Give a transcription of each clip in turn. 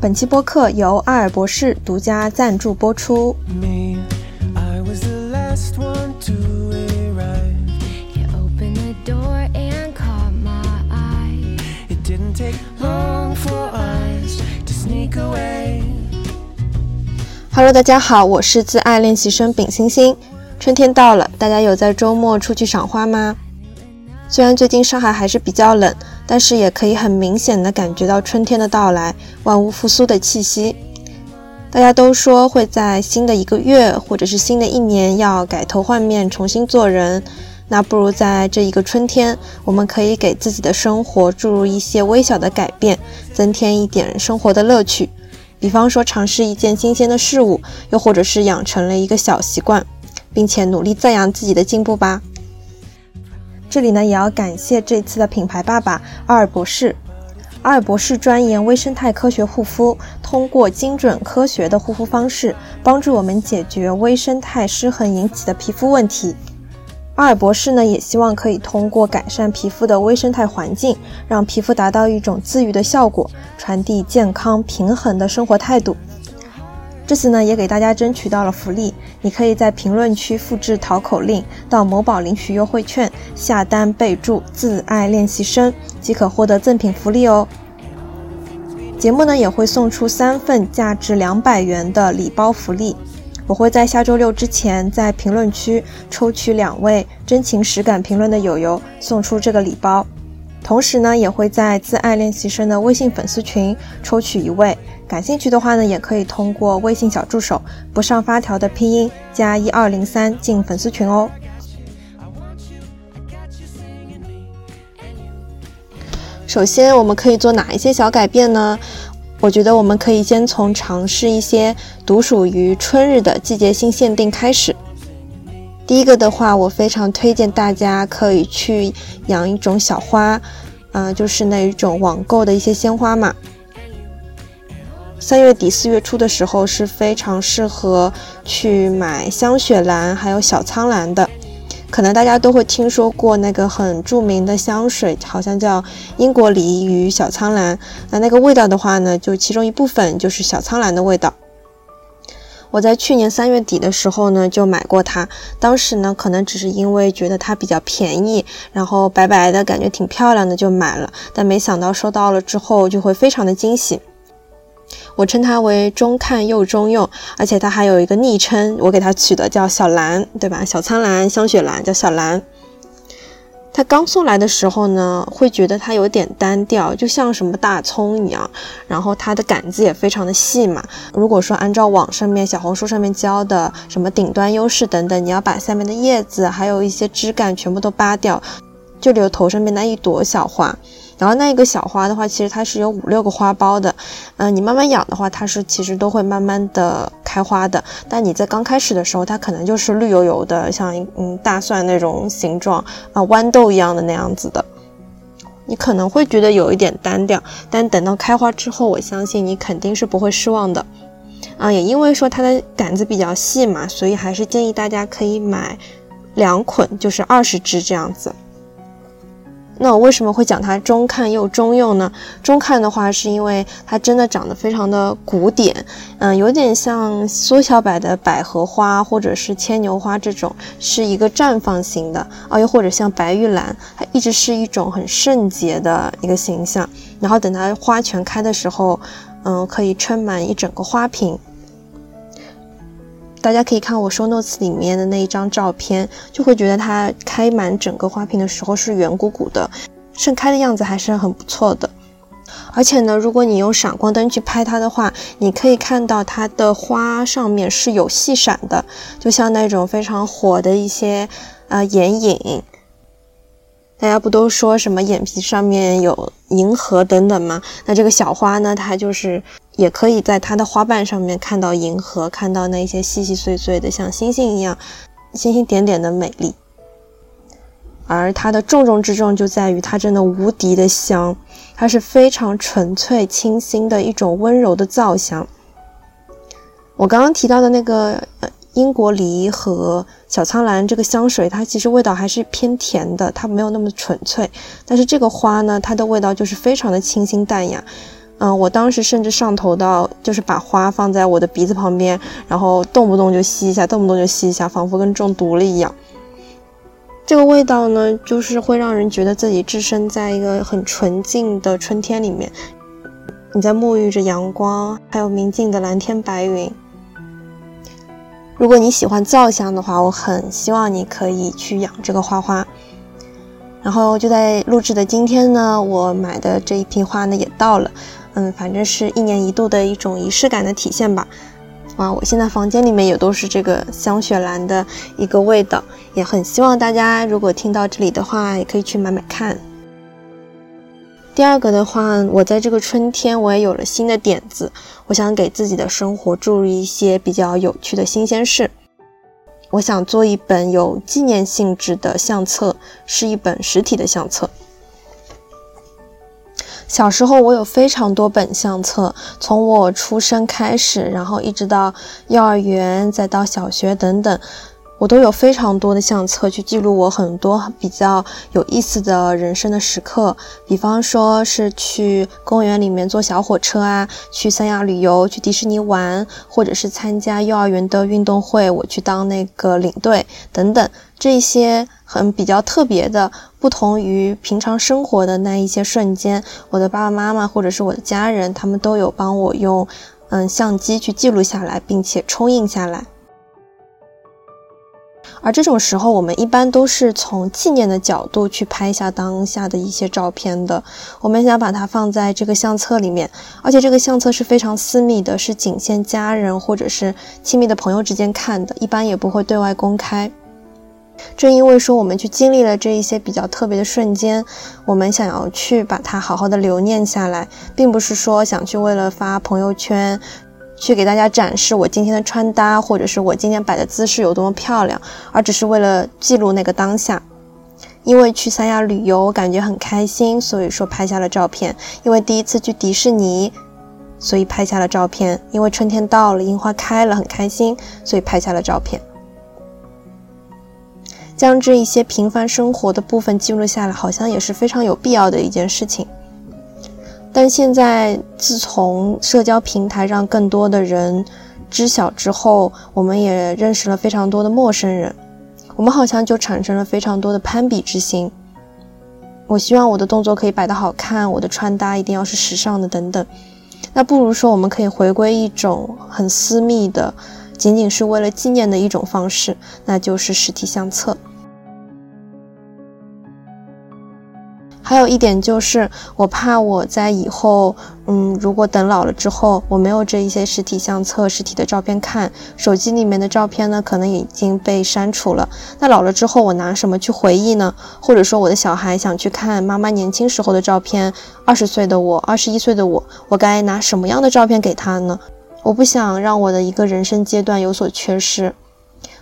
本期播客由阿尔博士独家赞助播出。me. I was the last one to arrive. You opened the door and caught my eye. It didn't take long for us to sneak away. Hello，大家好，我是自爱练习生丙星星。春天到了，大家有在周末出去赏花吗？虽然最近上海还是比较冷，但是也可以很明显的感觉到春天的到来，万物复苏的气息。大家都说会在新的一个月或者是新的一年要改头换面，重新做人。那不如在这一个春天，我们可以给自己的生活注入一些微小的改变，增添一点生活的乐趣。比方说尝试一件新鲜的事物，又或者是养成了一个小习惯，并且努力赞扬自己的进步吧。这里呢，也要感谢这次的品牌爸爸阿尔博士。阿尔博士专研微生态科学护肤，通过精准科学的护肤方式，帮助我们解决微生态失衡引起的皮肤问题。阿尔博士呢，也希望可以通过改善皮肤的微生态环境，让皮肤达到一种自愈的效果，传递健康平衡的生活态度。这次呢，也给大家争取到了福利，你可以在评论区复制淘口令，到某宝领取优惠券，下单备注“自爱练习生”，即可获得赠品福利哦。节目呢也会送出三份价值两百元的礼包福利，我会在下周六之前在评论区抽取两位真情实感评论的友友送出这个礼包，同时呢也会在自爱练习生的微信粉丝群抽取一位。感兴趣的话呢，也可以通过微信小助手不上发条的拼音加一二零三进粉丝群哦。首先，我们可以做哪一些小改变呢？我觉得我们可以先从尝试一些独属于春日的季节性限定开始。第一个的话，我非常推荐大家可以去养一种小花，啊、就是那一种网购的一些鲜花嘛。三月底四月初的时候是非常适合去买香雪兰还有小苍兰的。可能大家都会听说过那个很著名的香水，好像叫英国梨与小苍兰。那那个味道的话呢，就其中一部分就是小苍兰的味道。我在去年三月底的时候呢，就买过它。当时呢，可能只是因为觉得它比较便宜，然后白白的感觉挺漂亮的，就买了。但没想到收到了之后，就会非常的惊喜。我称它为中看又中用，而且它还有一个昵称，我给它取的叫小蓝，对吧？小苍兰、香雪兰叫小蓝。它刚送来的时候呢，会觉得它有点单调，就像什么大葱一样。然后它的杆子也非常的细嘛。如果说按照网上面、小红书上面教的什么顶端优势等等，你要把下面的叶子还有一些枝干全部都扒掉，就留头上面那一朵小花。然后那一个小花的话，其实它是有五六个花苞的，嗯、你慢慢养的话，它是其实都会慢慢的开花的。但你在刚开始的时候，它可能就是绿油油的，像一嗯大蒜那种形状啊、豌豆一样的那样子的。你可能会觉得有一点单调，但等到开花之后，我相信你肯定是不会失望的。啊，也因为说它的杆子比较细嘛，所以还是建议大家可以买两捆，就是二十支这样子。那我为什么会讲它中看又中用呢？中看的话，是因为它真的长得非常的古典，嗯，有点像缩小版的百合花或者是牵牛花这种，是一个绽放型的啊，又或者像白玉兰，它一直是一种很圣洁的一个形象。然后等它花全开的时候，嗯，可以撑满一整个花瓶。大家可以看我 show notes 里面的那一张照片，就会觉得它开满整个花瓶的时候是圆鼓鼓的，盛开的样子还是很不错的。而且呢，如果你用闪光灯去拍它的话，你可以看到它的花上面是有细闪的，就像那种非常火的一些呃眼影。大家不都说什么眼皮上面有银河等等吗？那这个小花呢，它就是也可以在它的花瓣上面看到银河，看到那些细细碎碎的像星星一样、星星点点的美丽。而它的重中之重就在于它真的无敌的香，它是非常纯粹清新的一种温柔的皂香。我刚刚提到的那个英国梨和小苍兰这个香水，它其实味道还是偏甜的，它没有那么纯粹。但是这个花呢，它的味道就是非常的清新淡雅，嗯，我当时甚至上头到就是把花放在我的鼻子旁边，然后动不动就吸一下，动不动就吸一下，仿佛跟中毒了一样。这个味道呢，就是会让人觉得自己置身在一个很纯净的春天里面，你在沐浴着阳光，还有明净的蓝天白云。如果你喜欢皂香的话，我很希望你可以去养这个花花。然后就在录制的今天呢，我买的这一瓶花呢也到了。嗯，反正是一年一度的一种仪式感的体现吧。哇，我现在房间里面也都是这个香雪兰的一个味道，也很希望大家如果听到这里的话，也可以去买买看。第二个的话，我在这个春天我也有了新的点子，我想给自己的生活注入一些比较有趣的新鲜事。我想做一本有纪念性质的相册，是一本实体的相册。小时候我有非常多本相册，从我出生开始，然后一直到幼儿园，再到小学等等，我都有非常多的相册去记录我很多比较有意思的人生的时刻。比方说是去公园里面坐小火车啊，去三亚旅游，去迪士尼玩，或者是参加幼儿园的运动会，我去当那个领队等等，这些很比较特别的。不同于平常生活的那一些瞬间，我的爸爸妈妈或者是我的家人，他们都有帮我用嗯相机去记录下来，并且冲印下来。而这种时候，我们一般都是从纪念的角度去拍下当下的一些照片的。我们想把它放在这个相册里面，而且这个相册是非常私密的，是仅限家人或者是亲密的朋友之间看的，一般也不会对外公开。正因为说我们去经历了这一些比较特别的瞬间，我们想要去把它好好的留念下来，并不是说想去为了发朋友圈，去给大家展示我今天的穿搭，或者是我今天摆的姿势有多么漂亮，而只是为了记录那个当下。因为去三亚旅游感觉很开心，所以说拍下了照片；因为第一次去迪士尼，所以拍下了照片；因为春天到了，樱花开了，很开心，所以拍下了照片。将这一些平凡生活的部分记录下来，好像也是非常有必要的一件事情。但现在，自从社交平台让更多的人知晓之后，我们也认识了非常多的陌生人，我们好像就产生了非常多的攀比之心。我希望我的动作可以摆得好看，我的穿搭一定要是时尚的，等等。那不如说，我们可以回归一种很私密的，仅仅是为了纪念的一种方式，那就是实体相册。还有一点就是，我怕我在以后，嗯，如果等老了之后，我没有这一些实体相册、实体的照片看，手机里面的照片呢，可能已经被删除了。那老了之后，我拿什么去回忆呢？或者说，我的小孩想去看妈妈年轻时候的照片，二十岁的我，二十一岁的我，我该拿什么样的照片给他呢？我不想让我的一个人生阶段有所缺失。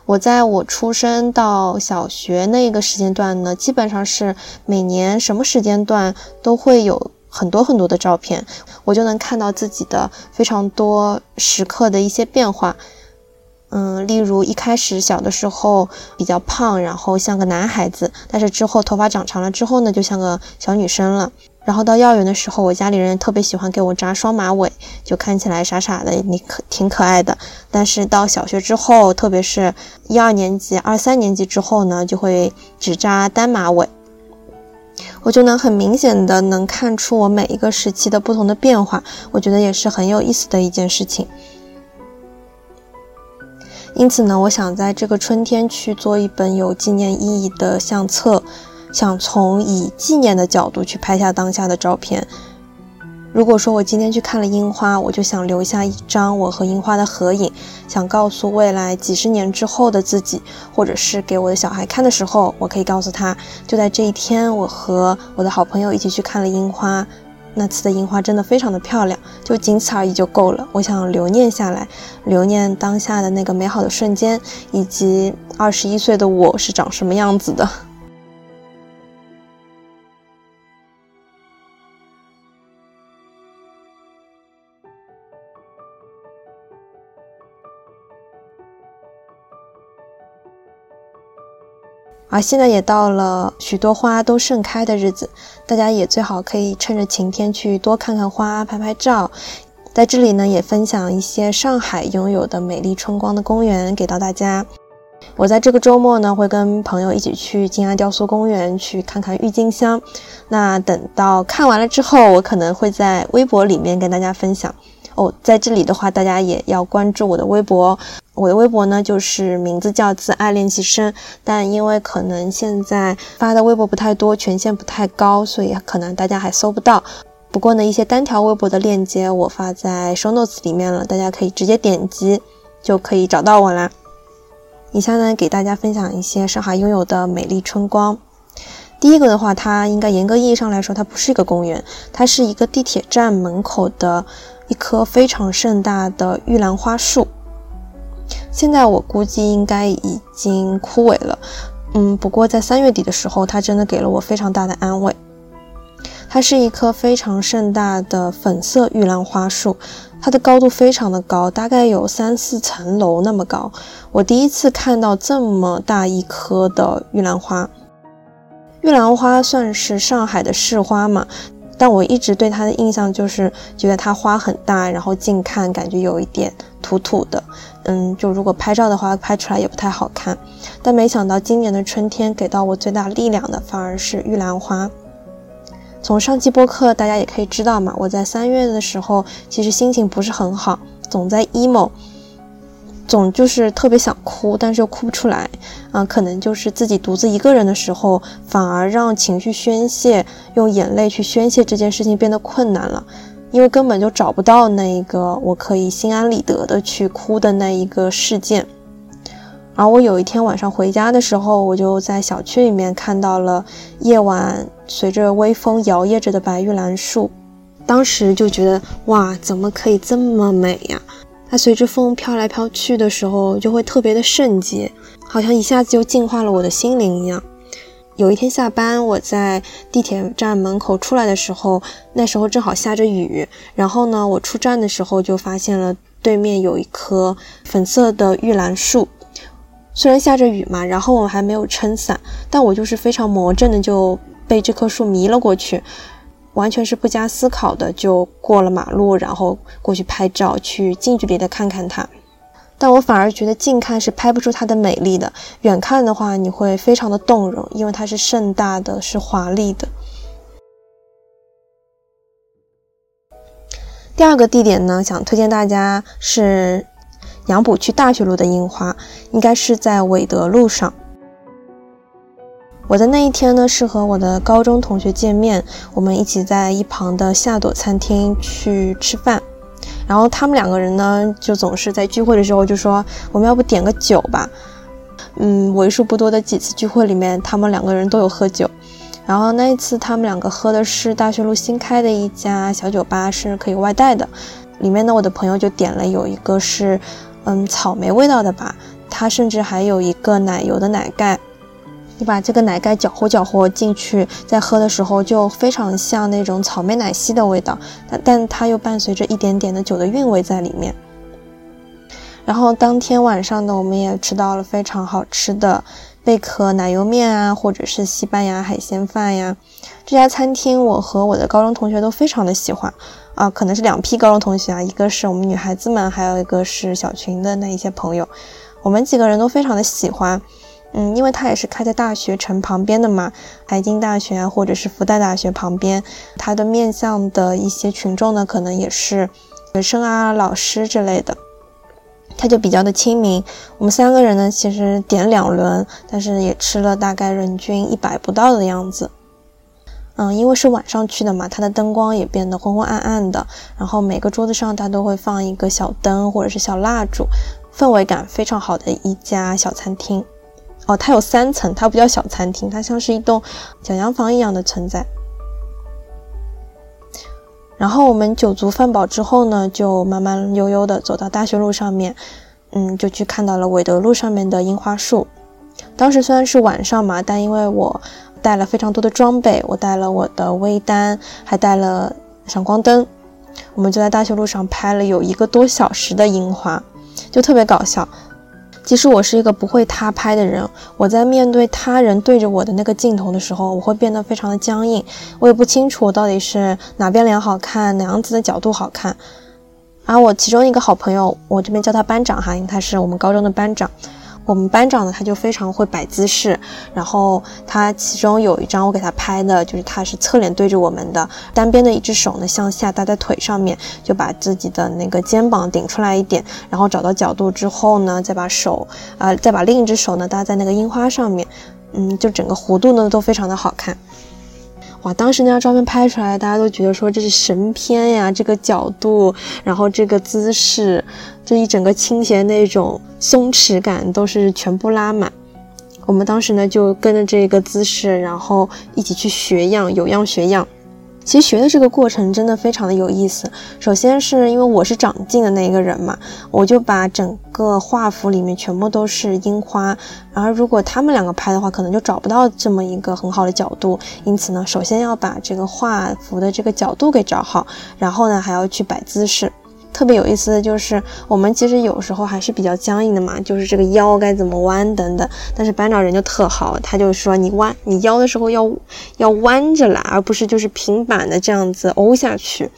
我在我出生到小学那个时间段呢，基本上是每年什么时间段都会有很多很多的照片，我就能看到自己的非常多时刻的一些变化。嗯，例如一开始小的时候比较胖，然后像个男孩子，但是之后头发长长了之后呢，就像个小女生了。然后到幼儿园的时候，我家里人特别喜欢给我扎双马尾，就看起来傻傻的，你可挺可爱的。但是到小学之后，特别是一二年级、二三年级之后呢，就会只扎单马尾，我就能很明显的能看出我每一个时期的不同的变化。我觉得也是很有意思的一件事情。因此呢，我想在这个春天去做一本有纪念意义的相册。想从以纪念的角度去拍下当下的照片。如果说我今天去看了樱花，我就想留下一张我和樱花的合影，想告诉未来几十年之后的自己，或者是给我的小孩看的时候，我可以告诉他，就在这一天，我和我的好朋友一起去看了樱花，那次的樱花真的非常的漂亮，就仅此而已就够了。我想留念下来，留念当下的那个美好的瞬间，以及二十一岁的我是长什么样子的。现在也到了许多花都盛开的日子，大家也最好可以趁着晴天去多看看花，拍拍照。在这里呢，也分享一些上海拥有的美丽春光的公园给到大家。我在这个周末呢，会跟朋友一起去静安雕塑公园去看看郁金香。那等到看完了之后，我可能会在微博里面跟大家分享。哦，在这里的话，大家也要关注我的微博。我的微博呢，就是名字叫“自爱练习生”，但因为可能现在发的微博不太多，权限不太高，所以可能大家还搜不到。不过呢，一些单条微博的链接我发在 show notes 里面了，大家可以直接点击就可以找到我啦。以下呢，给大家分享一些上海拥有的美丽春光。第一个的话，它应该严格意义上来说，它不是一个公园，它是一个地铁站门口的一棵非常盛大的玉兰花树。现在我估计应该已经枯萎了，嗯，不过在三月底的时候，它真的给了我非常大的安慰。它是一棵非常盛大的粉色玉兰花树，它的高度非常的高，大概有三四层楼那么高。我第一次看到这么大一棵的玉兰花。玉兰花算是上海的市花嘛，但我一直对它的印象就是觉得它花很大，然后近看感觉有一点土土的。嗯，就如果拍照的话，拍出来也不太好看。但没想到今年的春天给到我最大力量的，反而是玉兰花。从上期播客大家也可以知道嘛，我在三月的时候其实心情不是很好，总在 emo，总就是特别想哭，但是又哭不出来。啊，可能就是自己独自一个人的时候，反而让情绪宣泄，用眼泪去宣泄这件事情变得困难了，因为根本就找不到那一个我可以心安理得的去哭的那一个事件。而我有一天晚上回家的时候，我就在小区里面看到了夜晚随着微风摇曳着的白玉兰树，当时就觉得哇，怎么可以这么美呀？它随着风飘来飘去的时候，就会特别的圣洁，好像一下子就净化了我的心灵一样。有一天下班，我在地铁站门口出来的时候，那时候正好下着雨，然后呢，我出站的时候就发现了对面有一棵粉色的玉兰树。虽然下着雨嘛，然后我还没有撑伞，但我就是非常魔怔的就被这棵树迷了过去，完全是不加思考的就过了马路，然后过去拍照，去近距离的看看它。但我反而觉得近看是拍不出它的美丽的，远看的话你会非常的动容，因为它是盛大的，是华丽的。第二个地点呢，想推荐大家是。杨浦区大学路的樱花，应该是在韦德路上。我的那一天呢，是和我的高中同学见面，我们一起在一旁的夏朵餐厅去吃饭。然后他们两个人呢，就总是在聚会的时候就说，我们要不点个酒吧？嗯，为数不多的几次聚会里面，他们两个人都有喝酒。然后那一次，他们两个喝的是大学路新开的一家小酒吧，是可以外带的。里面呢，我的朋友就点了有一个是。嗯，草莓味道的吧，它甚至还有一个奶油的奶盖。你把这个奶盖搅和搅和进去，在喝的时候就非常像那种草莓奶昔的味道，但但它又伴随着一点点的酒的韵味在里面。然后当天晚上呢，我们也吃到了非常好吃的贝壳奶油面啊，或者是西班牙海鲜饭呀。这家餐厅我和我的高中同学都非常的喜欢。啊，可能是两批高中同学啊，一个是我们女孩子们，还有一个是小群的那一些朋友，我们几个人都非常的喜欢，嗯，因为它也是开在大学城旁边的嘛，财经大学啊，或者是复旦大学旁边，它的面向的一些群众呢，可能也是学生啊、老师之类的，它就比较的亲民。我们三个人呢，其实点两轮，但是也吃了大概人均一百不到的样子。嗯，因为是晚上去的嘛，它的灯光也变得昏昏暗暗的，然后每个桌子上它都会放一个小灯或者是小蜡烛，氛围感非常好的一家小餐厅。哦，它有三层，它不叫小餐厅，它像是一栋小洋房一样的存在。然后我们酒足饭饱之后呢，就慢慢悠悠的走到大学路上面，嗯，就去看到了韦德路上面的樱花树。当时虽然是晚上嘛，但因为我。带了非常多的装备，我带了我的微单，还带了闪光灯。我们就在大学路上拍了有一个多小时的樱花，就特别搞笑。其实我是一个不会他拍的人，我在面对他人对着我的那个镜头的时候，我会变得非常的僵硬，我也不清楚我到底是哪边脸好看，哪样子的角度好看。而我其中一个好朋友，我这边叫他班长哈，因为他是我们高中的班长。我们班长呢，他就非常会摆姿势，然后他其中有一张我给他拍的，就是他是侧脸对着我们的，单边的一只手呢向下搭在腿上面，就把自己的那个肩膀顶出来一点，然后找到角度之后呢，再把手啊、再把另一只手呢搭在那个樱花上面，嗯，就整个弧度呢都非常的好看。当时那张照片拍出来，大家都觉得说这是神片呀，这个角度，然后这个姿势，就一整个倾斜那种松弛感都是全部拉满。我们当时呢就跟着这个姿势，然后一起去学样，有样学样。其实学的这个过程真的非常的有意思。首先是因为我是长进的那一个人嘛，我就把整个画幅里面全部都是樱花，然后如果他们两个拍的话，可能就找不到这么一个很好的角度。因此呢，首先要把这个画幅的这个角度给找好，然后呢还要去摆姿势。特别有意思的就是，我们其实有时候还是比较僵硬的嘛，就是这个腰该怎么弯等等。但是班长人就特好，他就说你弯，你腰的时候要要弯着来，而不是就是平板的这样子凹下去。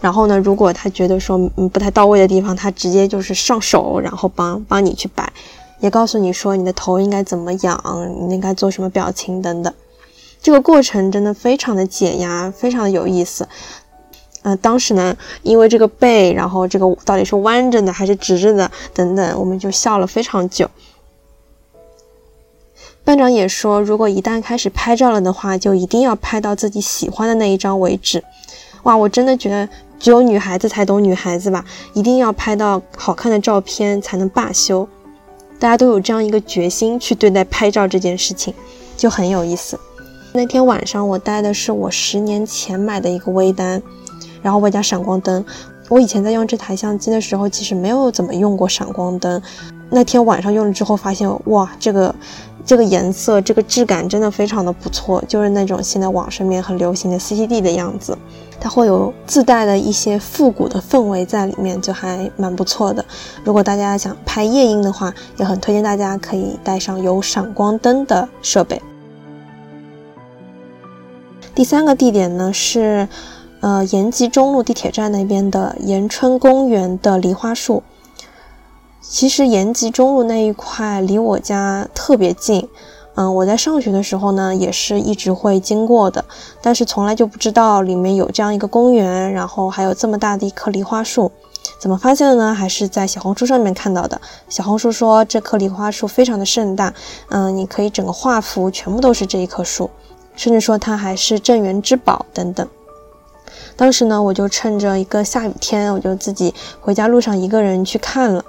然后呢，如果他觉得说嗯不太到位的地方，他直接就是上手，然后帮帮你去摆，也告诉你说你的头应该怎么仰，你应该做什么表情等等。这个过程真的非常的解压，非常的有意思。呃，当时呢，因为这个背，然后这个到底是弯着的还是直着的，等等，我们就笑了非常久。班长也说，如果一旦开始拍照了的话，就一定要拍到自己喜欢的那一张为止。哇，我真的觉得只有女孩子才懂女孩子吧，一定要拍到好看的照片才能罢休。大家都有这样一个决心去对待拍照这件事情，就很有意思。那天晚上我带的是我十年前买的一个微单，然后外加闪光灯。我以前在用这台相机的时候，其实没有怎么用过闪光灯。那天晚上用了之后，发现哇，这个这个颜色、这个质感真的非常的不错，就是那种现在网上面很流行的 CCD 的样子。它会有自带的一些复古的氛围在里面，就还蛮不错的。如果大家想拍夜莺的话，也很推荐大家可以带上有闪光灯的设备。第三个地点呢是，呃，延吉中路地铁站那边的延春公园的梨花树。其实延吉中路那一块离我家特别近，嗯，我在上学的时候呢，也是一直会经过的，但是从来就不知道里面有这样一个公园，然后还有这么大的一棵梨花树。怎么发现的呢？还是在小红书上面看到的。小红书说这棵梨花树非常的盛大，嗯，你可以整个画幅全部都是这一棵树。甚至说它还是镇园之宝等等。当时呢，我就趁着一个下雨天，我就自己回家路上一个人去看了。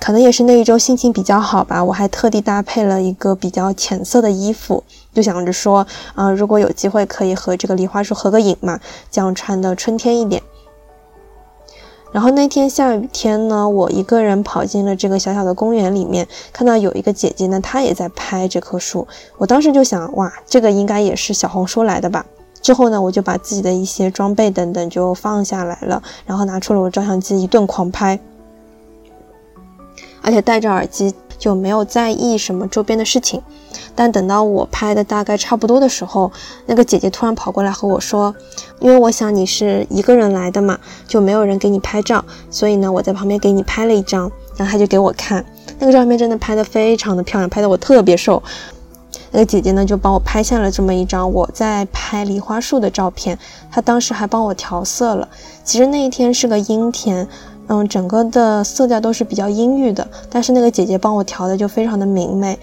可能也是那一周心情比较好吧，我还特地搭配了一个比较浅色的衣服，就想着说，啊、如果有机会可以和这个梨花树合个影嘛，这样穿的春天一点。然后那天下雨天呢，我一个人跑进了这个小小的公园里面，看到有一个姐姐呢，她也在拍这棵树。我当时就想，哇，这个应该也是小红书来的吧。之后呢，我就把自己的一些装备等等就放下来了，然后拿出了我照相机一顿狂拍，而且戴着耳机就没有在意什么周边的事情。但等到我拍的大概差不多的时候，那个姐姐突然跑过来和我说：“因为我想你是一个人来的嘛，就没有人给你拍照，所以呢，我在旁边给你拍了一张。”然后她就给我看，那个照片真的拍得非常的漂亮，拍得我特别瘦。那个姐姐呢，就帮我拍下了这么一张我在拍梨花树的照片。她当时还帮我调色了。其实那一天是个阴天，嗯，整个的色调都是比较阴郁的，但是那个姐姐帮我调的就非常的明媚。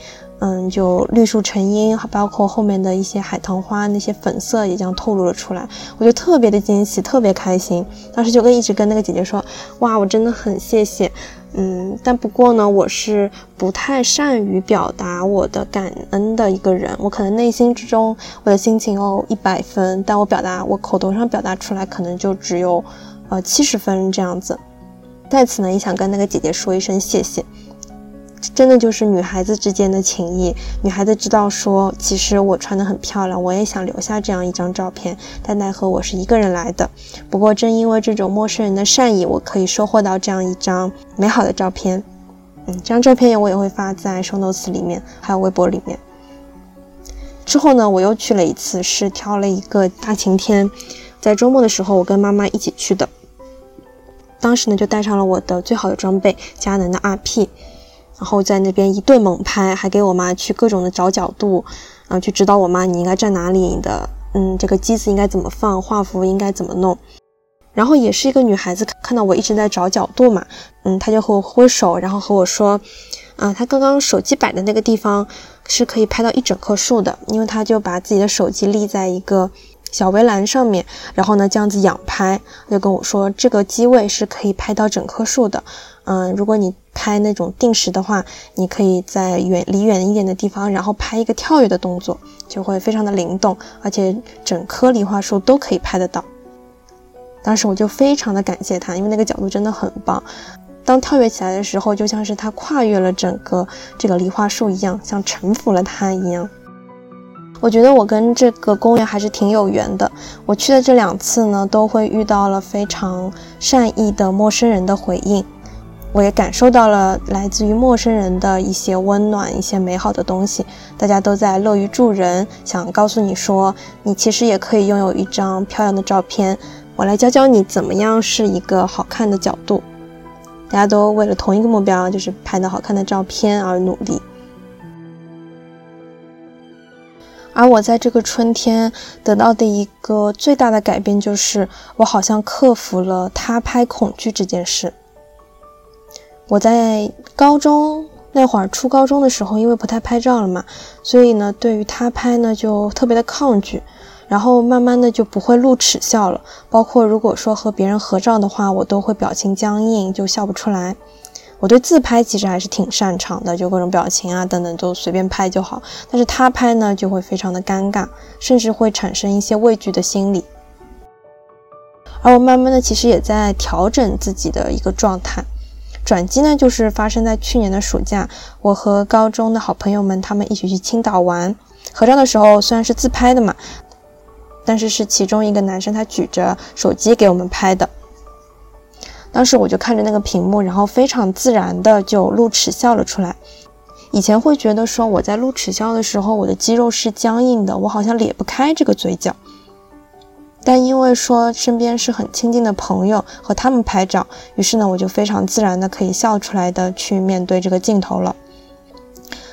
嗯，就绿树成荫，还包括后面的一些海棠花那些粉色也将透露了出来，我就特别的惊喜，特别开心。当时就跟一直跟那个姐姐说，哇，我真的很谢谢。嗯，但不过呢，我是不太善于表达我的感恩的一个人，我可能内心之中我的心情哦一百分，但我表达我口头上表达出来可能就只有呃七十分这样子。在此呢，也想跟那个姐姐说一声谢谢。真的就是女孩子之间的情谊，女孩子知道说，其实我穿得很漂亮，我也想留下这样一张照片，但奈何我是一个人来的。不过正因为这种陌生人的善意，我可以收获到这样一张美好的照片。嗯，这张照片我也会发在 show notes 里面，还有微博里面。之后呢，我又去了一次，是挑了一个大晴天，在周末的时候，我跟妈妈一起去的。当时呢，就带上了我的最好的装备——佳能的 RP，然后在那边一顿猛拍，还给我妈去各种的找角度，啊，去指导我妈你应该站哪里你的，嗯，这个机子应该怎么放，画幅应该怎么弄。然后也是一个女孩子，看到我一直在找角度嘛，嗯，她就和我挥手，然后和我说，啊，她刚刚手机摆的那个地方是可以拍到一整棵树的，因为她就把自己的手机立在一个小围栏上面，然后呢这样子仰拍，就跟我说这个机位是可以拍到整棵树的，嗯，如果你拍那种定时的话，你可以在远离远一点的地方，然后拍一个跳跃的动作，就会非常的灵动，而且整棵梨花树都可以拍得到。当时我就非常的感谢他，因为那个角度真的很棒。当跳跃起来的时候，就像是他跨越了整个这个梨花树一样，像臣服了他一样。我觉得我跟这个公园还是挺有缘的。我去的这两次呢，都会遇到了非常善意的陌生人的回应，我也感受到了来自于陌生人的一些温暖、一些美好的东西。大家都在乐于助人，想告诉你说，你其实也可以拥有一张漂亮的照片。我来教教你怎么样是一个好看的角度。大家都为了同一个目标，就是拍到好看的照片而努力。而我在这个春天得到的一个最大的改变，就是我好像克服了他拍恐惧这件事。我在高中那会儿，初高中的时候，因为不太拍照了嘛，所以呢，对于他拍呢就特别的抗拒。然后慢慢的就不会露齿笑了，包括如果说和别人合照的话，我都会表情僵硬，就笑不出来。我对自拍其实还是挺擅长的，就各种表情啊等等都随便拍就好。但是他拍呢，就会非常的尴尬，甚至会产生一些畏惧的心理。而我慢慢的其实也在调整自己的一个状态。转机呢，就是发生在去年的暑假，我和高中的好朋友们他们一起去青岛玩，合照的时候虽然是自拍的嘛。但是是其中一个男生，他举着手机给我们拍的。当时我就看着那个屏幕，然后非常自然的就露齿笑了出来。以前会觉得说我在露齿笑的时候，我的肌肉是僵硬的，我好像咧不开这个嘴角。但因为说身边是很亲近的朋友和他们拍照，于是呢，我就非常自然的可以笑出来的去面对这个镜头了。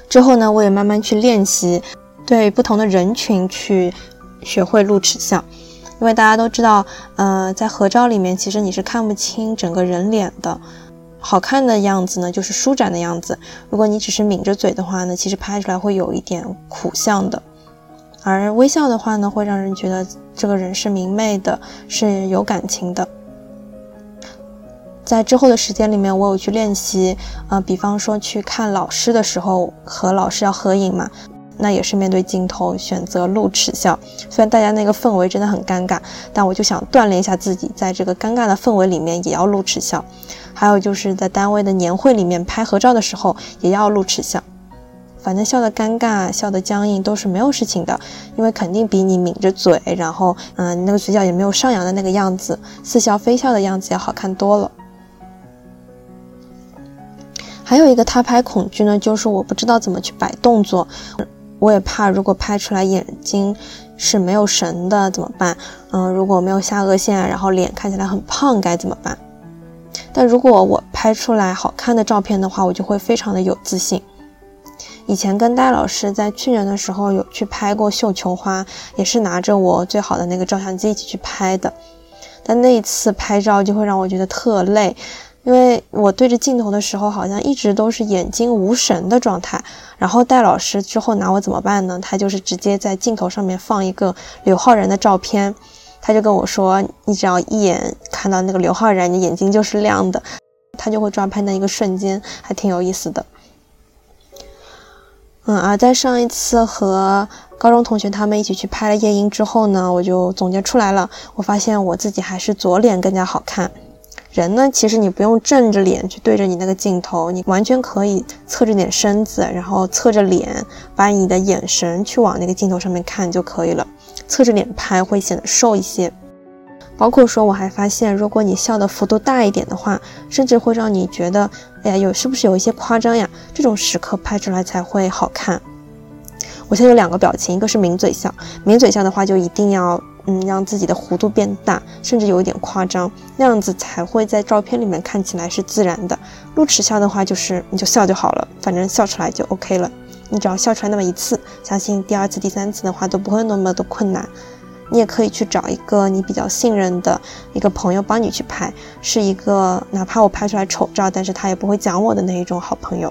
之后呢，我也慢慢去练习，对不同的人群去。学会露齿笑，因为大家都知道，呃，在合照里面，其实你是看不清整个人脸的。好看的样子呢，就是舒展的样子。如果你只是抿着嘴的话呢，其实拍出来会有一点苦相的。而微笑的话呢，会让人觉得这个人是明媚的，是有感情的。在之后的时间里面，我有去练习，呃，比方说去看老师的时候，和老师要合影嘛。那也是面对镜头选择露齿笑，虽然大家那个氛围真的很尴尬，但我就想锻炼一下自己，在这个尴尬的氛围里面也要露齿笑。还有就是在单位的年会里面拍合照的时候也要露齿笑，反正笑的尴尬、笑的僵硬都是没有事情的，因为肯定比你抿着嘴，然后嗯，那个嘴角也没有上扬的那个样子，似笑非笑的样子要好看多了。还有一个他拍恐惧呢，就是我不知道怎么去摆动作。我也怕，如果拍出来眼睛是没有神的怎么办？嗯，如果没有下颚线，然后脸看起来很胖该怎么办？但如果我拍出来好看的照片的话，我就会非常的有自信。以前跟戴老师在去年的时候有去拍过绣球花，也是拿着我最好的那个照相机一起去拍的，但那一次拍照就会让我觉得特累。因为我对着镜头的时候，好像一直都是眼睛无神的状态。然后戴老师之后拿我怎么办呢？他就是直接在镜头上面放一个刘昊然的照片，他就跟我说：“你只要一眼看到那个刘昊然，你眼睛就是亮的。”他就会抓拍那一个瞬间，还挺有意思的。嗯，而在上一次和高中同学他们一起去拍了夜莺之后呢，我就总结出来了，我发现我自己还是左脸更加好看。人呢，其实你不用正着脸去对着你那个镜头，你完全可以侧着点身子，然后侧着脸，把你的眼神去往那个镜头上面看就可以了。侧着脸拍会显得瘦一些。包括说，我还发现，如果你笑的幅度大一点的话，甚至会让你觉得哎呀，有是不是有一些夸张呀？这种时刻拍出来才会好看。我现在有两个表情，一个是抿嘴笑，抿嘴笑的话就一定要嗯让自己的弧度变大，甚至有一点夸张，那样子才会在照片里面看起来是自然的。露齿笑的话就是你就笑就好了，反正笑出来就 OK 了。你只要笑出来那么一次，相信第二次、第三次的话都不会那么的困难。你也可以去找一个你比较信任的一个朋友帮你去拍，是一个哪怕我拍出来丑照，但是他也不会讲我的那一种好朋友。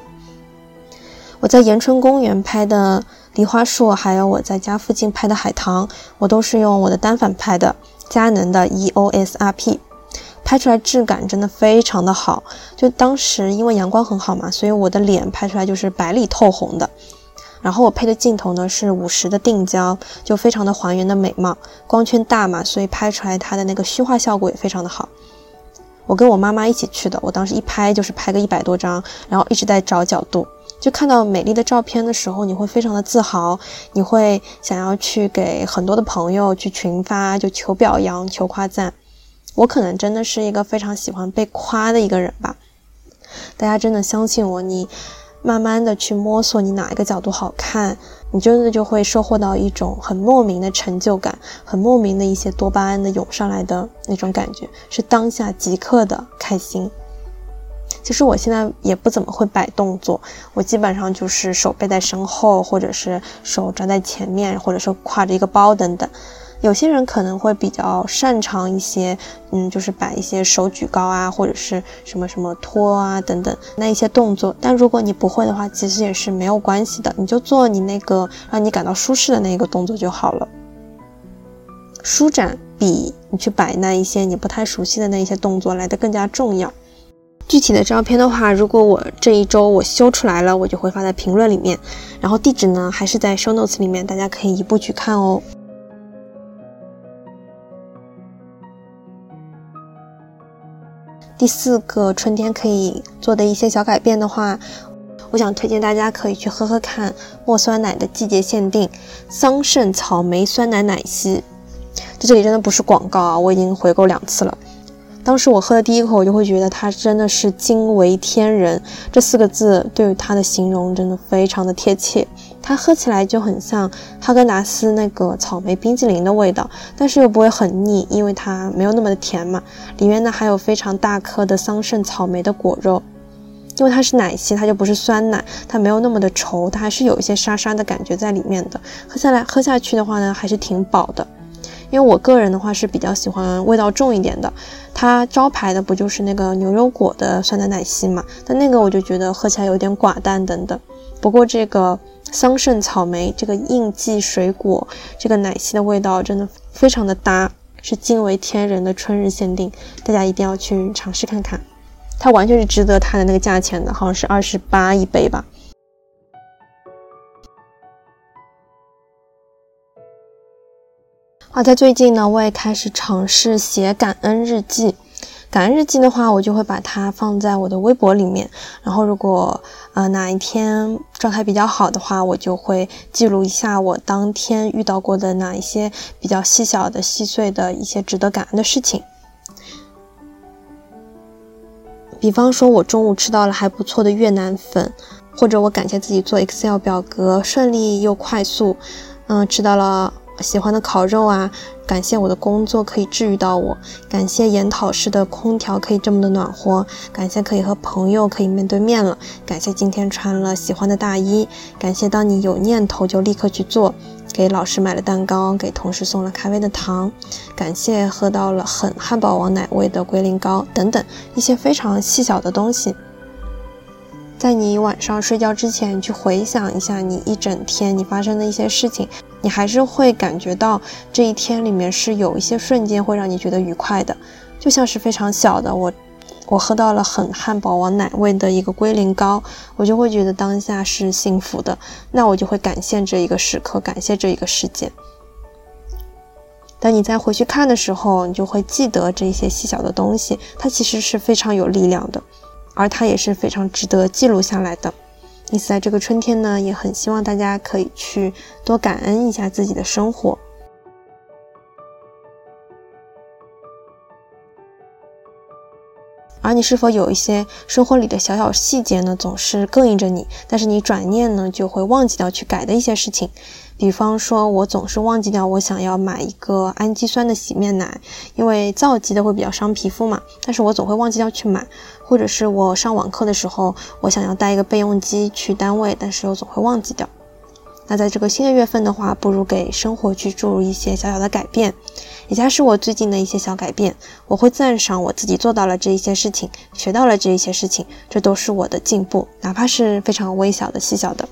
我在延春公园拍的梨花树，还有我在家附近拍的海棠，我都是用我的单反拍的，佳能的 EOS RP，拍出来质感真的非常的好。就当时因为阳光很好嘛，所以我的脸拍出来就是白里透红的。然后我配的镜头呢是五十的定焦，就非常的还原的美貌。光圈大嘛，所以拍出来它的那个虚化效果也非常的好。我跟我妈妈一起去的，我当时一拍就是拍个一百多张，然后一直在找角度。就看到美丽的照片的时候，你会非常的自豪，你会想要去给很多的朋友去群发，就求表扬、求夸赞。我可能真的是一个非常喜欢被夸的一个人吧。大家真的相信我，你慢慢的去摸索你哪一个角度好看，你真的就会收获到一种很莫名的成就感，很莫名的一些多巴胺的涌上来的那种感觉，是当下即刻的开心。其实我现在也不怎么会摆动作，我基本上就是手背在身后，或者是手抓在前面，或者是挎着一个包等等。有些人可能会比较擅长一些，嗯，就是摆一些手举高啊，或者是什么什么托啊等等那一些动作。但如果你不会的话，其实也是没有关系的，你就做你那个让你感到舒适的那一个动作就好了。舒展比你去摆那一些你不太熟悉的那一些动作来的更加重要。具体的照片的话，如果我这一周我修出来了，我就会发在评论里面。然后地址呢，还是在 show notes 里面，大家可以一步去看哦。第四个春天可以做的一些小改变的话，我想推荐大家可以去喝喝看墨酸奶的季节限定桑葚草莓酸奶奶昔。在这里真的不是广告啊，我已经回购两次了。当时我喝的第一口，我就会觉得它真的是惊为天人，这四个字对于它的形容真的非常的贴切。它喝起来就很像哈根达斯那个草莓冰淇淋的味道，但是又不会很腻，因为它没有那么的甜嘛。里面呢还有非常大颗的桑葚草莓的果肉，因为它是奶昔，它就不是酸奶，它没有那么的稠，它还是有一些沙沙的感觉在里面的。喝下来喝下去的话呢，还是挺饱的。因为我个人的话是比较喜欢味道重一点的，它招牌的不就是那个牛油果的酸奶奶昔嘛？但那个我就觉得喝起来有点寡淡等等。不过这个桑葚草莓这个应季水果这个奶昔的味道真的非常的搭，是惊为天人的春日限定，大家一定要去尝试看看，它完全是值得它的那个价钱的，好像是二十八一杯吧。好在最近呢，我也开始尝试写感恩日记。感恩日记的话，我就会把它放在我的微博里面。然后，如果呃哪一天状态比较好的话，我就会记录一下我当天遇到过的哪一些比较细小的、细碎的一些值得感恩的事情。比方说，我中午吃到了还不错的越南粉，或者我感谢自己做 Excel 表格顺利又快速，嗯，吃到了。喜欢的烤肉啊，感谢我的工作可以治愈到我，感谢研讨室的空调可以这么的暖和，感谢可以和朋友可以面对面了，感谢今天穿了喜欢的大衣，感谢当你有念头就立刻去做，给老师买了蛋糕，给同事送了咖啡的糖，感谢喝到了很汉堡王奶味的龟苓膏等等一些非常细小的东西。在你晚上睡觉之前，去回想一下你一整天你发生的一些事情，你还是会感觉到这一天里面是有一些瞬间会让你觉得愉快的，就像是非常小的我，我喝到了很汉堡王奶味的一个龟苓膏，我就会觉得当下是幸福的，那我就会感谢这一个时刻，感谢这一个事件。当你再回去看的时候，你就会记得这些细小的东西，它其实是非常有力量的。而它也是非常值得记录下来的。因此，在这个春天呢，也很希望大家可以去多感恩一下自己的生活。而你是否有一些生活里的小小细节呢，总是膈应着你，但是你转念呢就会忘记掉去改的一些事情。比方说，我总是忘记掉我想要买一个氨基酸的洗面奶，因为皂基的会比较伤皮肤嘛，但是我总会忘记掉去买。或者是我上网课的时候，我想要带一个备用机去单位，但是又总会忘记掉。那在这个新的月份的话，不如给生活去注入一些小小的改变，以下是我最近的一些小改变。我会赞赏我自己做到了这一些事情，学到了这一些事情，这都是我的进步，哪怕是非常微小的、细小的。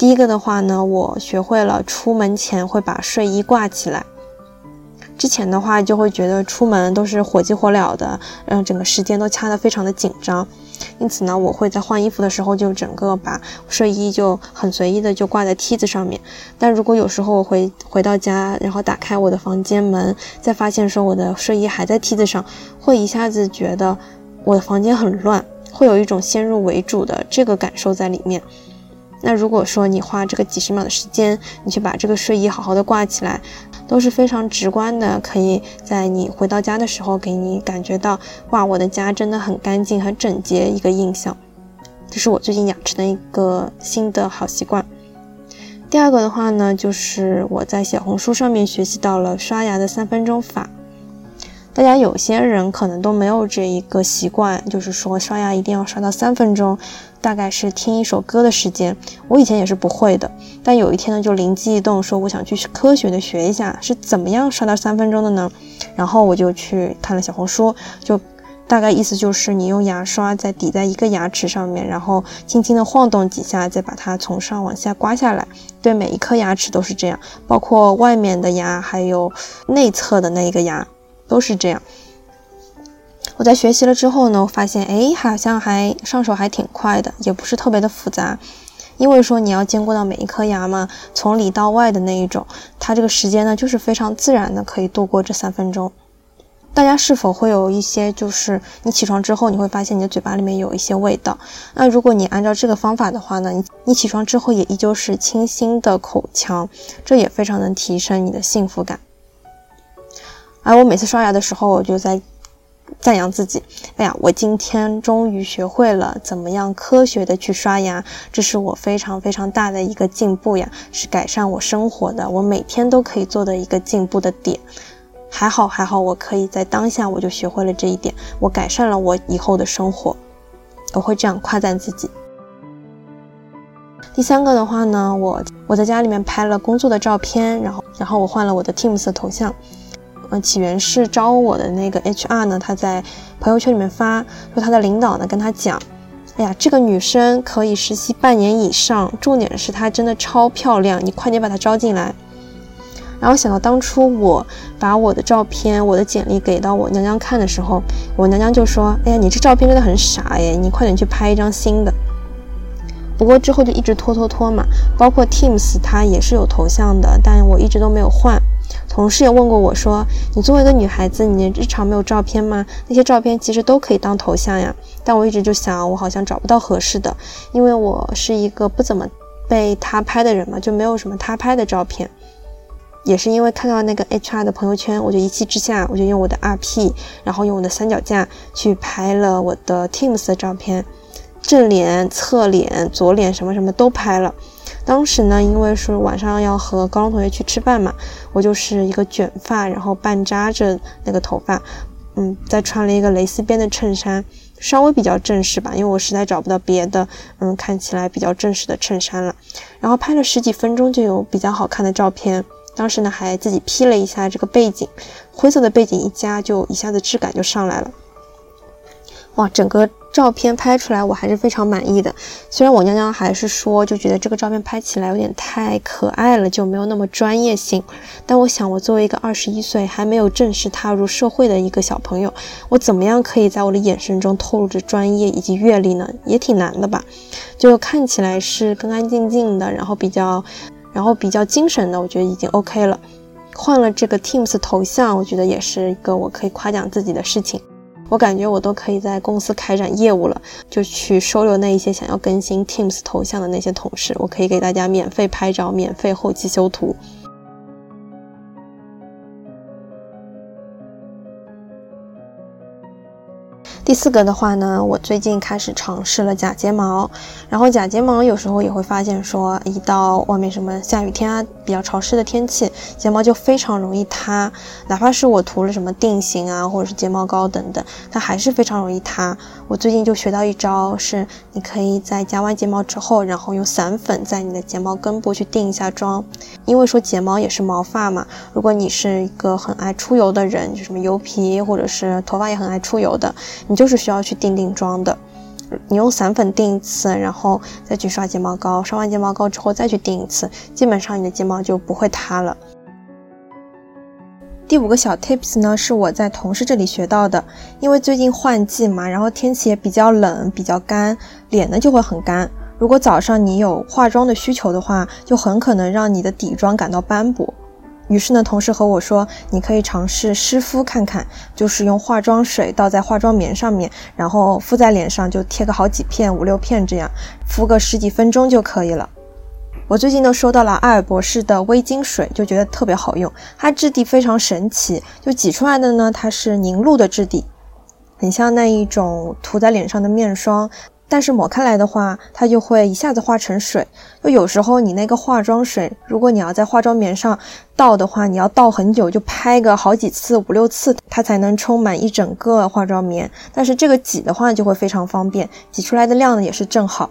第一个的话呢，我学会了出门前会把睡衣挂起来。之前的话就会觉得出门都是火急火燎的，嗯，整个时间都掐得非常的紧张。因此呢，我会在换衣服的时候就整个把睡衣就很随意的就挂在梯子上面。但如果有时候我回回到家，然后打开我的房间门，再发现说我的睡衣还在梯子上，会一下子觉得我的房间很乱，会有一种先入为主的这个感受在里面。那如果说你花这个几十秒的时间，你去把这个睡衣好好的挂起来。都是非常直观的，可以在你回到家的时候给你感觉到，哇，我的家真的很干净、很整洁一个印象。这是我最近养成的一个新的好习惯。第二个的话呢，就是我在小红书上面学习到了刷牙的三分钟法。大家有些人可能都没有这一个习惯，就是说刷牙一定要刷到三分钟。大概是听一首歌的时间，我以前也是不会的，但有一天呢，就灵机一动，说我想去科学的学一下是怎么样刷到三分钟的呢？然后我就去看了小红书，就大概意思就是你用牙刷在抵在一个牙齿上面，然后轻轻的晃动几下，再把它从上往下刮下来，对每一颗牙齿都是这样，包括外面的牙，还有内侧的那一个牙都是这样。我在学习了之后呢，我发现哎，好像还上手还挺快的，也不是特别的复杂。因为说你要兼顾到每一颗牙嘛，从里到外的那一种，它这个时间呢就是非常自然的可以度过这三分钟。大家是否会有一些就是你起床之后你会发现你的嘴巴里面有一些味道？那如果你按照这个方法的话呢，你你起床之后也依旧是清新的口腔，这也非常能提升你的幸福感。而我每次刷牙的时候，我就在。赞扬自己，哎呀，我今天终于学会了怎么样科学的去刷牙，这是我非常非常大的一个进步呀，是改善我生活的，我每天都可以做的一个进步的点。还好还好，我可以在当下我就学会了这一点，我改善了我以后的生活，我会这样夸赞自己。第三个的话呢，我我在家里面拍了工作的照片，然后然后我换了我的 Teams 的头像。嗯，起源是招我的那个 HR 呢，他在朋友圈里面发说他的领导呢跟他讲，哎呀，这个女生可以实习半年以上，重点是她真的超漂亮，你快点把她招进来。然后想到当初我把我的照片、我的简历给到我娘娘看的时候，我娘娘就说，哎呀，你这照片真的很傻耶，你快点去拍一张新的。不过之后就一直拖拖拖嘛，包括 Teams 它也是有头像的，但我一直都没有换。同事也问过我说：“你作为一个女孩子，你日常没有照片吗？那些照片其实都可以当头像呀。”但我一直就想，我好像找不到合适的，因为我是一个不怎么被他拍的人嘛，就没有什么他拍的照片。也是因为看到那个 HR 的朋友圈，我就一气之下，我就用我的 RP，然后用我的三脚架去拍了我的 Teams 的照片，正脸、侧脸、左脸什么什么都拍了。当时呢，因为是晚上要和高中同学去吃饭嘛，我就是一个卷发，然后半扎着那个头发，嗯，再穿了一个蕾丝边的衬衫，稍微比较正式吧，因为我实在找不到别的，嗯，看起来比较正式的衬衫了。然后拍了十几分钟就有比较好看的照片，当时呢还自己 P 了一下这个背景，灰色的背景一加就一下子质感就上来了，哇，整个。照片拍出来我还是非常满意的，虽然我娘娘还是说就觉得这个照片拍起来有点太可爱了，就没有那么专业性。但我想，我作为一个二十一岁还没有正式踏入社会的一个小朋友，我怎么样可以在我的眼神中透露着专业以及阅历呢？也挺难的吧？就看起来是干干净净的，然后比较，然后比较精神的，我觉得已经 OK 了。换了这个 Teams 头像，我觉得也是一个我可以夸奖自己的事情。我感觉我都可以在公司开展业务了，就去收留那一些想要更新 Teams 头像的那些同事，我可以给大家免费拍照，免费后期修图。第四个的话呢，我最近开始尝试了假睫毛，然后假睫毛有时候也会发现说，一到外面什么下雨天啊，比较潮湿的天气，睫毛就非常容易塌，哪怕是我涂了什么定型啊，或者是睫毛膏等等，它还是非常容易塌。我最近就学到一招，是你可以在夹完睫毛之后，然后用散粉在你的睫毛根部去定一下妆，因为说睫毛也是毛发嘛，如果你是一个很爱出油的人，就什么油皮或者是头发也很爱出油的，你就是需要去定定妆的。你用散粉定一次，然后再去刷睫毛膏，刷完睫毛膏之后再去定一次，基本上你的睫毛就不会塌了。第五个小 tips 呢，是我在同事这里学到的。因为最近换季嘛，然后天气也比较冷，比较干，脸呢就会很干。如果早上你有化妆的需求的话，就很可能让你的底妆感到斑驳。于是呢，同事和我说，你可以尝试湿敷看看，就是用化妆水倒在化妆棉上面，然后敷在脸上，就贴个好几片，五六片这样，敷个十几分钟就可以了。我最近都收到了瑷尔博士的微晶水，就觉得特别好用。它质地非常神奇，就挤出来的呢，它是凝露的质地，很像那一种涂在脸上的面霜。但是抹开来的话，它就会一下子化成水。就有时候你那个化妆水，如果你要在化妆棉上倒的话，你要倒很久，就拍个好几次、五六次，它才能充满一整个化妆棉。但是这个挤的话就会非常方便，挤出来的量呢也是正好。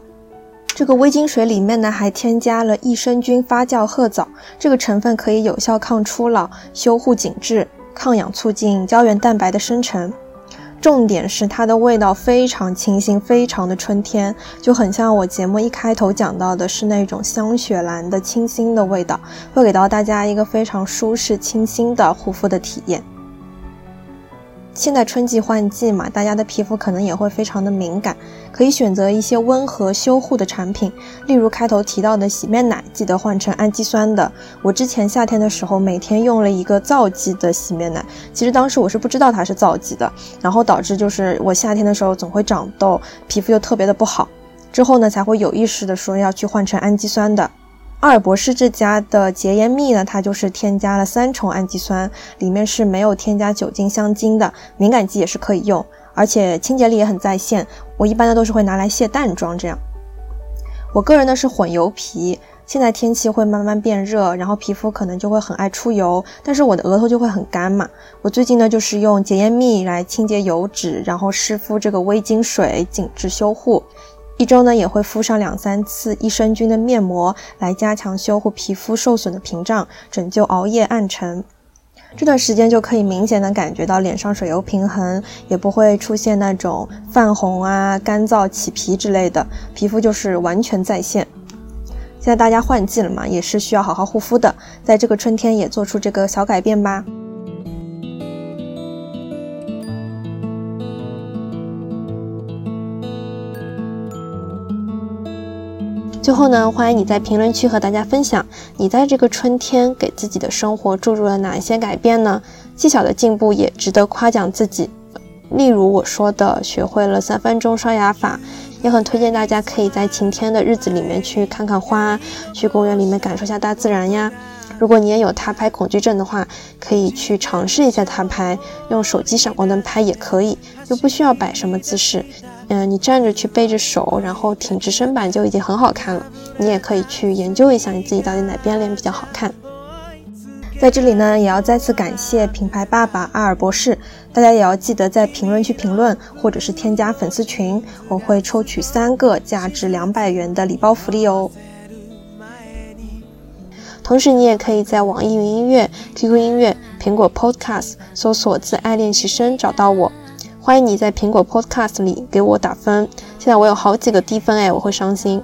这个微晶水里面呢，还添加了益生菌发酵褐藻，这个成分可以有效抗初老、修护紧致、抗氧促进胶原蛋白的生成。重点是它的味道非常清新，非常的春天，就很像我节目一开头讲到的，是那种香雪兰的清新的味道，会给到大家一个非常舒适、清新的护肤的体验。现在春季换季嘛，大家的皮肤可能也会非常的敏感，可以选择一些温和修护的产品，例如开头提到的洗面奶，记得换成氨基酸的。我之前夏天的时候每天用了一个皂基的洗面奶，其实当时我是不知道它是皂基的，然后导致就是我夏天的时候总会长痘，皮肤又特别的不好，之后呢才会有意识的说要去换成氨基酸的。瑷尔博士这家的洁颜蜜呢，它就是添加了三重氨基酸，里面是没有添加酒精、香精的，敏感肌也是可以用，而且清洁力也很在线。我一般呢都是会拿来卸淡妆这样。我个人呢是混油皮，现在天气会慢慢变热，然后皮肤可能就会很爱出油，但是我的额头就会很干嘛。我最近呢就是用洁颜蜜来清洁油脂，然后湿敷这个微晶水紧致修护。一周呢也会敷上两三次益生菌的面膜，来加强修护皮肤受损的屏障，拯救熬夜暗沉。这段时间就可以明显的感觉到脸上水油平衡，也不会出现那种泛红啊、干燥起皮之类的，皮肤就是完全在线。现在大家换季了嘛，也是需要好好护肤的，在这个春天也做出这个小改变吧。最后呢，欢迎你在评论区和大家分享，你在这个春天给自己的生活注入了哪一些改变呢？细小的进步也值得夸奖自己。例如我说的，学会了三分钟刷牙法，也很推荐大家可以在晴天的日子里面去看看花，去公园里面感受下大自然呀。如果你也有他拍恐惧症的话，可以去尝试一下他拍，用手机闪光灯拍也可以，就不需要摆什么姿势。嗯，你站着去背着手，然后挺直身板就已经很好看了。你也可以去研究一下你自己到底哪边脸比较好看。在这里呢，也要再次感谢品牌爸爸阿尔博士，大家也要记得在评论区评论，或者是添加粉丝群，我会抽取三个价值两百元的礼包福利哦。同时，你也可以在网易云音乐、QQ 音乐、苹果 Podcast 搜索“自爱练习生”找到我。欢迎你在苹果 Podcast 里给我打分，现在我有好几个低分哎，我会伤心。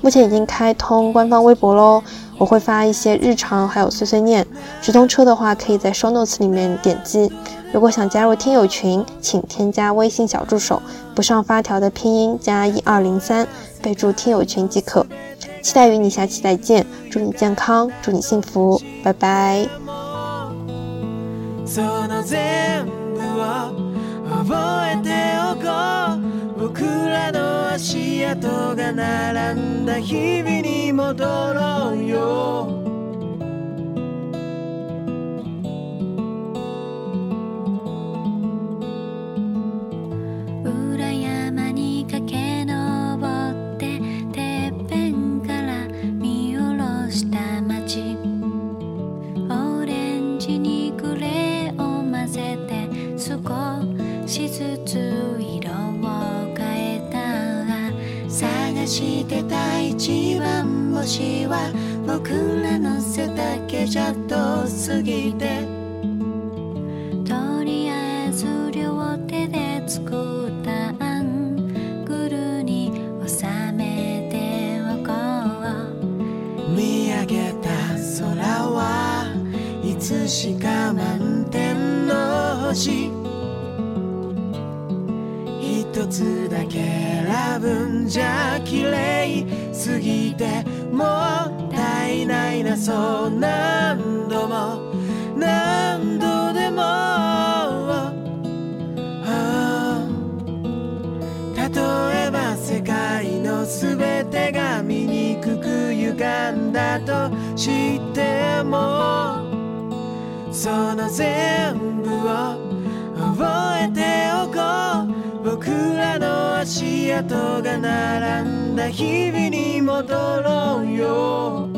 目前已经开通官方微博喽，我会发一些日常还有碎碎念。直通车的话，可以在 Show Notes 里面点击。如果想加入听友群，请添加微信小助手，不上发条的拼音加一二零三，备注听友群即可。期待与你下期再见，祝你健康，祝你幸福，拜拜。覚えておこう。僕らの足跡が並んだ日々に戻ろうよ。てた一番星は僕らの背だけじゃ遠すぎて。とりあえず両手で作ったアングルに収めておこう。見上げた空はいつしか満点の星。一つだけ選ぶんじゃ綺麗てもったいないなそう何度も何度でもああ例えば世界のすべてが醜く歪んだとしてもその全部を覚えておこう僕らの足跡が並んだ日々に戻ろうよ。